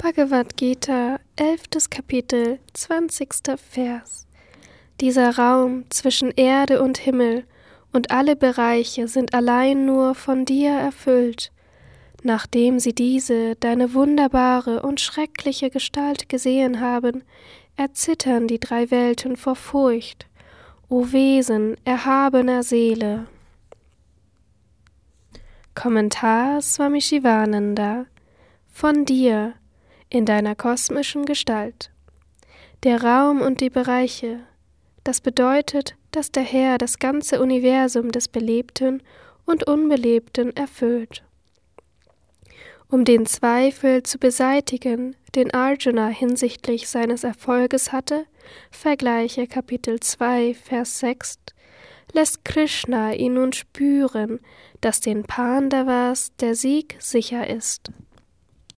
Bhagavad Gita, 11. Kapitel, 20. Vers. Dieser Raum zwischen Erde und Himmel und alle Bereiche sind allein nur von dir erfüllt. Nachdem sie diese, deine wunderbare und schreckliche Gestalt gesehen haben, erzittern die drei Welten vor Furcht. O Wesen erhabener Seele! Kommentar Swami Shivananda Von dir, in deiner kosmischen Gestalt. Der Raum und die Bereiche, das bedeutet, dass der Herr das ganze Universum des Belebten und Unbelebten erfüllt. Um den Zweifel zu beseitigen, den Arjuna hinsichtlich seines Erfolges hatte, vergleiche Kapitel 2, Vers 6, lässt Krishna ihn nun spüren, dass den Pandavas der Sieg sicher ist.